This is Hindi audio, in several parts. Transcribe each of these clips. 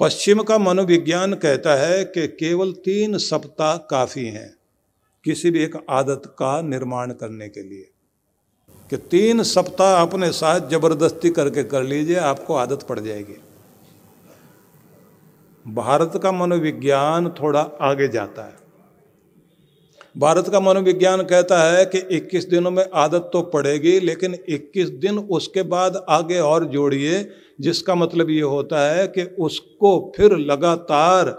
पश्चिम का मनोविज्ञान कहता है कि केवल तीन सप्ताह काफ़ी हैं, किसी भी एक आदत का निर्माण करने के लिए। कि तीन सप्ताह अपने साथ ज़बरदस्ती करके कर लीजिए, आपको आदत पड़ जाएगी। भारत का मनोविज्ञान थोड़ा आगे जाता है। भारत का मनोविज्ञान कहता है कि 21 दिनों में आदत तो पड़ेगी, लेकिन 21 दिन उसके बाद आगे और जोड़िए, जिसका मतलब ये होता है कि उसको फिर लगातार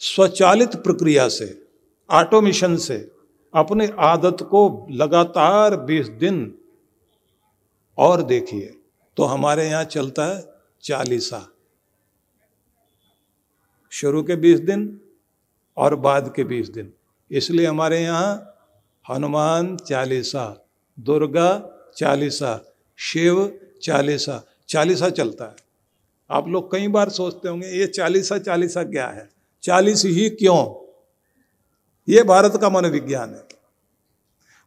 स्वचालित प्रक्रिया से, ऑटोमिशन से, अपनी आदत को लगातार 20 दिन और देखिए तो हमारे यहाँ चलता है चालीसा। शुरू के 20 दिन और बाद के 20 दिन। इसलिए हमारे यहाँ हनुमान चालीसा, दुर्गा चालीसा, शिव चालीसा चालीसा चलता है। आप लोग कई बार सोचते होंगे, ये चालीसा चालीसा क्या है? चालीस ही क्यों? ये भारत का मनोविज्ञान है।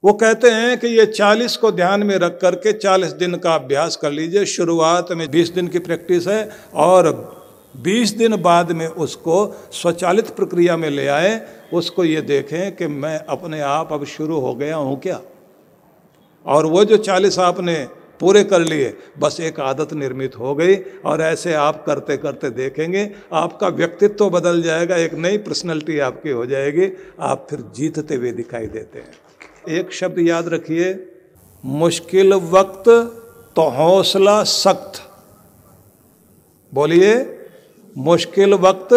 वो कहते हैं कि ये चालीस को ध्यान में रख करके चालीस दिन का अभ्यास कर लीजिए। शुरुआत में बीस दिन की प्रैक्टिस है और बीस दिन बाद में उसको स्वचालित प्रक्रिया में ले आए, उसको ये देखें कि मैं अपने आप अब शुरू हो गया हूँ क्या? और वो जो चालीस आपने पूरे कर लिए, बस एक आदत निर्मित हो गई और ऐसे आप करते करते देखेंगे, आपका व्यक्तित्व बदल जाएगा, एक नई पर्सनैलिटी आपकी हो जाएगी, आप फिर जीतते हुए दिखाई देते हैं। एक शब्द याद रखिए, मुश्किल वक्त तो हौसला सख्त। बोलिए मुश्किल वक्त,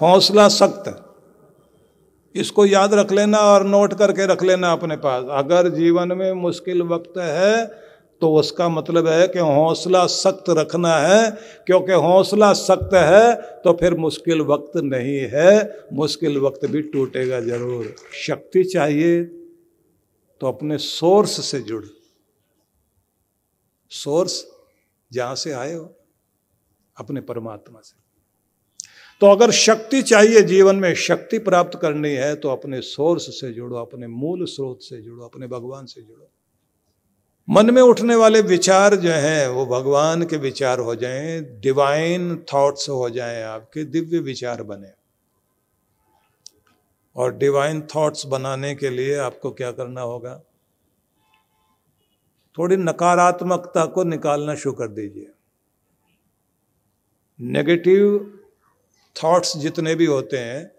हौसला सख्त। इसको याद रख लेना और नोट करके रख लेना अपने पास। अगर जीवन में मुश्किल वक्त है तो उसका मतलब है कि हौसला सख्त रखना है। क्योंकि हौसला सख्त है तो फिर मुश्किल वक्त नहीं है। मुश्किल वक्त भी टूटेगा ज़रूर। शक्ति चाहिए तो अपने सोर्स से जुड़। सोर्स जहाँ से आए हो। अपने परमात्मा से। तो अगर शक्ति चाहिए जीवन में, शक्ति प्राप्त करनी है तो अपने सोर्स से जुड़ो, अपने मूल स्रोत से जुड़ो, अपने भगवान से जुड़ो। मन में उठने वाले विचार जो हैं, वो भगवान के विचार हो जाएँ डिवाइन थॉट्स हो जाएँ, आपके दिव्य विचार बने। और डिवाइन थॉट्स बनाने के लिए आपको क्या करना होगा? थोड़ी नकारात्मकता को निकालना शुरू कर दीजिए। नेगेटिव थॉट्स जितने भी होते हैं,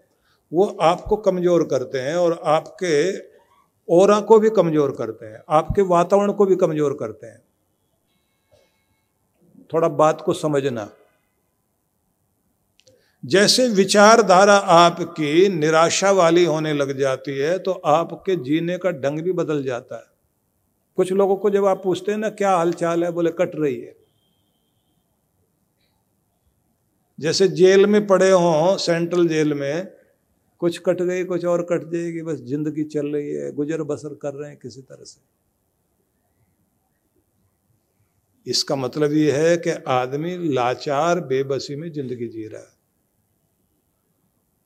वो आपको कमज़ोर करते हैं और आपके और को भी कमज़ोर करते हैं, आपके वातावरण को भी कमज़ोर करते हैं। थोड़ा बात को समझना। जैसे विचारधारा आपकी निराशा वाली होने लग जाती है तो आपके जीने का ढंग भी बदल जाता है। कुछ लोगों को जब आप पूछते हैं ना, क्या हालचाल है? बोले, कट रही है। जैसे जेल में पड़े हों, सेंट्रल जेल में, कुछ कट गई, कुछ और कट जाएगी, बस ज़िंदगी चल रही है, गुजर बसर कर रहे हैं किसी तरह से। इसका मतलब ये है कि आदमी लाचार, बेबसी में ज़िंदगी जी रहा है।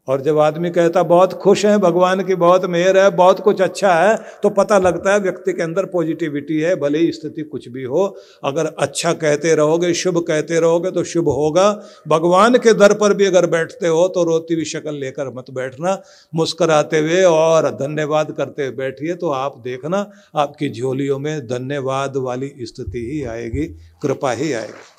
और जब आदमी कहता, बहुत खुश है, भगवान की बहुत मेहर है, बहुत कुछ अच्छा है तो पता लगता है व्यक्ति के अंदर पॉजिटिविटी है, भले ही स्थिति कुछ भी हो। अगर अच्छा कहते रहोगे, शुभ कहते रहोगे तो शुभ होगा। भगवान के दर पर भी अगर बैठते हो तो रोती हुई शक्ल लेकर मत बैठना। मुस्कराते हुए और धन्यवाद करते हुए बैठिए तो आप देखना, आपकी झोलियों में धन्यवाद वाली स्थिति ही आएगी, कृपा ही आएगी।